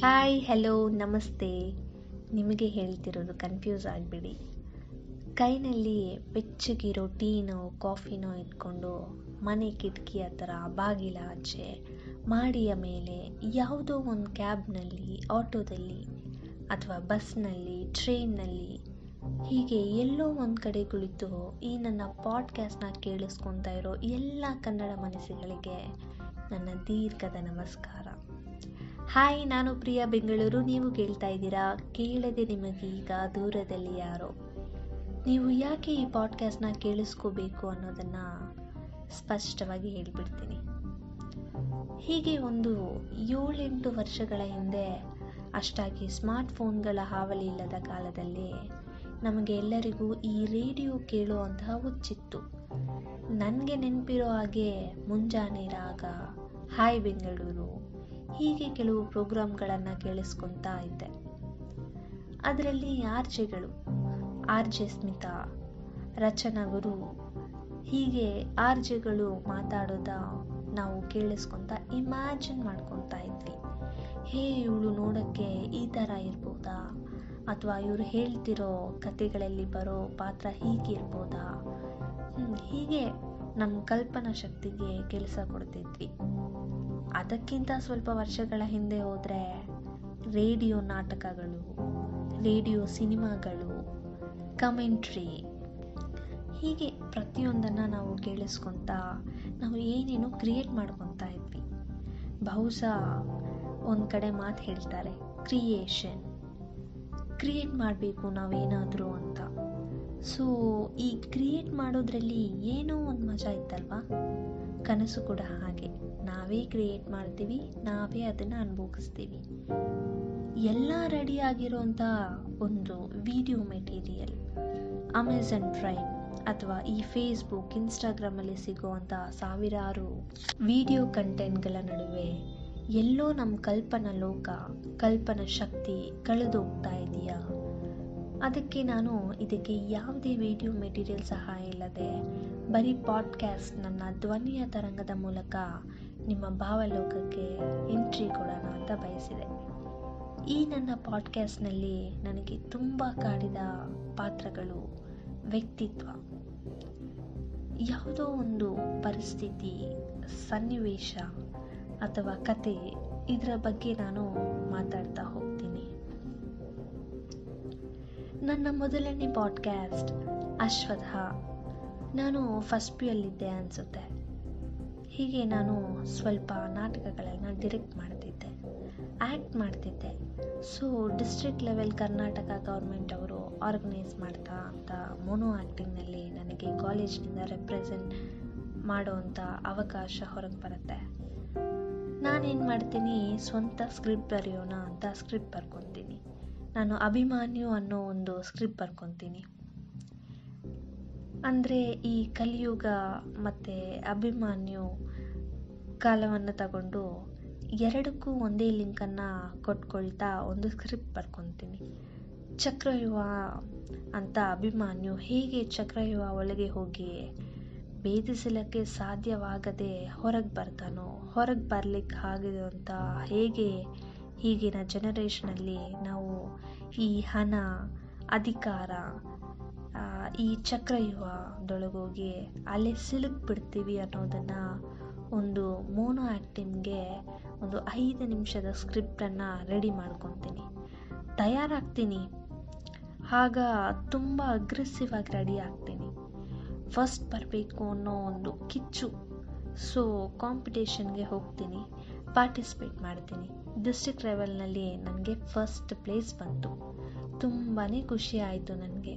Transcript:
Hi hello ನಮಸ್ತೆ. ನಿಮಗೆ ಹೇಳ್ತಿರೋದು ಕನ್ಫ್ಯೂಸ್ ಆಗಬೇಡಿ. ಕೈನಲ್ಲಿ ಬೆಚ್ಚಗಿರೋ ಟೀನೋ ಕಾಫಿನೋ ಇಟ್ಕೊಂಡು ಮನೆ ಕಿಟಕಿ ಹತ್ರ ಬಾಗಿಲ ಆಚೆ ಮಾಡಿಯ ಮೇಲೆ ಯಾವುದೋ ಒಂದು ಕ್ಯಾಬ್ನಲ್ಲಿ ಆಟೋದಲ್ಲಿ ಅಥವಾ ಬಸ್ನಲ್ಲಿ ಟ್ರೈನ್ನಲ್ಲಿ ಹೀಗೆ ಎಲ್ಲೋ ಒಂದು ಕಡೆ ಕುಳಿತು ಈ ನನ್ನ ಪಾಡ್ಕ್ಯಾಸ್ಟ್ನ ಕೇಳಿಸ್ಕೊತಾ ಇರೋ ಎಲ್ಲ ಕನ್ನಡ ಮನಸ್ಸುಗಳಿಗೆ ನನ್ನ ದೀರ್ಘದ ನಮಸ್ಕಾರ. ಹಾಯ್, ನಾನು ಪ್ರಿಯಾ ಬೆಂಗಳೂರು. ನೀವು ಕೇಳ್ತಾ ಇದ್ದೀರಾ? ಕೇಳದೆ ನಿಮಗೀಗ ದೂರದಲ್ಲಿ ಯಾರೋ? ನೀವು ಯಾಕೆ ಈ ಪಾಡ್ಕಾಸ್ಟ್ನ ಕೇಳಿಸ್ಕೋಬೇಕು ಅನ್ನೋದನ್ನು ಸ್ಪಷ್ಟವಾಗಿ ಹೇಳ್ಬಿಡ್ತೀನಿ. ಹೀಗೆ ಒಂದು ಏಳೆಂಟು ವರ್ಷಗಳ ಹಿಂದೆ ಅಷ್ಟಾಗಿ ಸ್ಮಾರ್ಟ್ ಫೋನ್ಗಳ ಹಾವಳಿ ಇಲ್ಲದ ಕಾಲದಲ್ಲಿ ನಮಗೆ ಎಲ್ಲರಿಗೂ ಈ ರೇಡಿಯೋ ಕೇಳುವಂತಹ ಹುಚ್ಚಿತ್ತು. ನನಗೆ ನೆನಪಿರೋ ಹಾಗೆ ಮುಂಜಾನೆ ರಾಗ. ಹಾಯ್ ಬೆಂಗಳೂರು. ಹೀಗೆ ಕೆಲವು ಪ್ರೋಗ್ರಾಮ್ಗಳನ್ನು ಕೇಳಿಸ್ಕೊತಾ ಇದ್ದೆ. ಅದರಲ್ಲಿ ಆರ್ ಜೆಗಳು ಆರ್ ಜೆ ಸ್ಮಿತಾ, ರಚನಾ ಗುರು, ಹೀಗೆ ಆರ್ ಜೆಗಳು ಮಾತಾಡೋದ ನಾವು ಕೇಳಿಸ್ಕೊತ ಇಮ್ಯಾಜಿನ್ ಮಾಡ್ಕೊತಾ ಇದ್ವಿ. ಹೇ ಇವಳು ನೋಡೋಕ್ಕೆ ಈ ಥರ ಇರ್ಬೋದಾ? ಅಥವಾ ಇವರು ಹೇಳ್ತಿರೋ ಕತೆಗಳಲ್ಲಿ ಬರೋ ಪಾತ್ರ ಹೀಗಿರ್ಬೋದಾ ಹೀಗೆ ನಮ್ಮ ಕಲ್ಪನಾ ಶಕ್ತಿಗೆ ಕೆಲಸ ಕೊಡ್ತಿದ್ವಿ. ಅದಕ್ಕಿಂತ ಸ್ವಲ್ಪ ವರ್ಷಗಳ ಹಿಂದೆ ಹೋದರೆ ರೇಡಿಯೋ ನಾಟಕಗಳು, ರೇಡಿಯೋ ಸಿನಿಮಾಗಳು, ಕಮೆಂಟ್ರಿ, ಹೀಗೆ ಪ್ರತಿಯೊಂದನ್ನು ನಾವು ಕೇಳಿಸ್ಕೊತಾ ನಾವು ಏನೇನೋ ಕ್ರಿಯೇಟ್ ಮಾಡ್ಕೊತಾ ಇದ್ವಿ. ಬಹುಶಃ ಒಂದು ಕಡೆ ಮಾತು ಹೇಳ್ತಾರೆ, ಕ್ರಿಯೇಷನ್, ಕ್ರಿಯೇಟ್ ಮಾಡಬೇಕು ನಾವೇನಾದರೂ ಅಂತ. ಸೊ ಈ ಕ್ರಿಯೇಟ್ ಮಾಡೋದ್ರಲ್ಲಿ ಏನೋ ಒಂದು ಮಜಾ ಇತ್ತಲ್ವಾ? ಕನಸು ಕೂಡ ಹಾಗೆ. ನಾವೇ ಕ್ರಿಯೇಟ್ ಮಾಡ್ತೀವಿ, ನಾವೇ ಅದನ್ನು ಅನುಭವಿಸ್ತೀವಿ. ಎಲ್ಲ ರೆಡಿ ಆಗಿರೋಂಥ ಒಂದು ವಿಡಿಯೋ ಮೆಟೀರಿಯಲ್ ಅಮೆಝನ್ ಪ್ರೈಮ್ ಅಥವಾ ಈ ಫೇಸ್ಬುಕ್ ಇನ್ಸ್ಟಾಗ್ರಾಮಲ್ಲಿ ಸಿಗುವಂಥ ಸಾವಿರಾರು ವಿಡಿಯೋ ಕಂಟೆಂಟ್ಗಳ ನಡುವೆ ಎಲ್ಲೋ ನಮ್ಮ ಕಲ್ಪನಾ ಲೋಕ, ಕಲ್ಪನಾ ಶಕ್ತಿ ಕಳೆದೋಗ್ತಾ ಇದೆಯಾ? ಅದಕ್ಕೆ ನಾನು ಇದಕ್ಕೆ ಯಾವುದೇ ವಿಡಿಯೋ ಮೆಟೀರಿಯಲ್ ಸಹಾಯ ಇಲ್ಲದೆ ಬರೀ ಪಾಡ್ಕ್ಯಾಸ್ಟ್ ನನ್ನ ಧ್ವನಿಯ ತರಂಗದ ಮೂಲಕ ನಿಮ್ಮ ಭಾವಲೋಕಕ್ಕೆ ಎಂಟ್ರಿ ಕೊಡೋಣ ಅಂತ ಬಯಸಿದೆ. ಈ ನನ್ನ ಪಾಡ್ಕ್ಯಾಸ್ಟ್ನಲ್ಲಿ ನನಗೆ ತುಂಬ ಕಾಡಿದ ಪಾತ್ರಗಳು ವ್ಯಕ್ತಿತ್ವ. ಯಾವುದೋ ಒಂದು ಪರಿಸ್ಥಿತಿ, ಸನ್ನಿವೇಶ ಅಥವಾ ಕತೆ ಇದರ ಬಗ್ಗೆ ನಾನು ಮಾತಾಡ್ತಾ ನನ್ನ ಮೊದಲನೇ ಪಾಡ್ಕ್ಯಾಸ್ಟ್ ಅಶ್ವಥ ನಾನು ಫಸ್ಟ್ ಪಿ ಯಲ್ಲಿದ್ದೆ ಅನಿಸುತ್ತೆ. ಹೀಗೆ ನಾನು ಸ್ವಲ್ಪ ನಾಟಕಗಳನ್ನು ಡಿರೆಕ್ಟ್ ಮಾಡ್ತಿದ್ದೆ. ಆ್ಯಕ್ಟ್ ಮಾಡ್ತಿದ್ದೆ. So district level Karnataka government ಅವರು ಆರ್ಗನೈಸ್ ಮಾಡ್ತಾ ಅಂತ ಮೋನೋ ಆ್ಯಕ್ಟಿಂಗ್ನಲ್ಲಿ ನನಗೆ ಕಾಲೇಜ್ನಿಂದ ರೆಪ್ರೆಸೆಂಟ್ ಮಾಡೋವಂಥ ಅವಕಾಶ ಹೊರಗೆ ಬರುತ್ತೆ. ನಾನೇನು ಮಾಡ್ತೀನಿ? ಸ್ವಂತ ಸ್ಕ್ರಿಪ್ಟ್ ಬರೆಯೋಣ ಅಂತ ಸ್ಕ್ರಿಪ್ಟ್ ಬರ್ಕೊತೀನಿ. ನಾನು ಅಭಿಮಾನ್ಯು ಅನ್ನೋ ಒಂದು ಸ್ಕ್ರಿಪ್ಟ್ ಬರ್ಕೊತೀನಿ. ಅಂದರೆ ಈ ಕಲಿಯುಗ ಮತ್ತು ಅಭಿಮಾನ್ಯು ಕಾಲವನ್ನು ತಗೊಂಡು ಎರಡಕ್ಕೂ ಒಂದೇ ಲಿಂಕನ್ನು ಕೊಟ್ಕೊಳ್ತಾ ಒಂದು ಸ್ಕ್ರಿಪ್ಟ್ ಬರ್ಕೊತೀನಿ. ಚಕ್ರಯುವ ಅಂತ ಅಭಿಮಾನ್ಯು ಹೇಗೆ ಚಕ್ರಯುವ ಒಳಗೆ ಹೋಗಿ ಭೇದಿಸಲಿಕ್ಕೆ ಸಾಧ್ಯವಾಗದೆ ಹೊರಗೆ ಬರ್ತಾನೋ, ಹೊರಗೆ ಬರ್ಲಿಕ್ಕೆ ಆಗಿದೆ ಅಂತ ಹೇಗೆ ಈಗಿನ ಜನರೇಷನಲ್ಲಿ ನಾವು ಈ ಹಣ, ಅಧಿಕಾರ ಈ ಚಕ್ರಯುಹದೊಳಗೋಗಿ ಅಲ್ಲೇ ಸಿಲುಕ್ಬಿಡ್ತೀವಿ ಅನ್ನೋದನ್ನು ಒಂದು ಮೋನೋ ಆ್ಯಕ್ಟಿಂಗ್ಗೆ ಒಂದು ಐದು ನಿಮಿಷದ ಸ್ಕ್ರಿಪ್ಟನ್ನು ರೆಡಿ ಮಾಡ್ಕೊತೀನಿ. ತಯಾರಾಗ್ತೀನಿ. ಆಗ ತುಂಬ ಅಗ್ರೆಸಿವ್ ಆಗಿ ರೆಡಿ ಆಗ್ತೀನಿ. ಫಸ್ಟ್ ಬರಬೇಕು ಅನ್ನೋ ಒಂದು ಕಿಚ್ಚು. ಸೊ ಕಾಂಪಿಟೇಷನ್ಗೆ ಹೋಗ್ತೀನಿ. ಪಾರ್ಟಿಸಿಪೇಟ್ ಮಾಡ್ತೀನಿ. ಡಿಸ್ಟ್ರಿಕ್ಟ್ ಲೆವೆಲ್ನಲ್ಲಿ ನನಗೆ ಫಸ್ಟ್ ಪ್ಲೇಸ್ ಬಂತು. ತುಂಬಾ ಖುಷಿ ಆಯಿತು ನನಗೆ.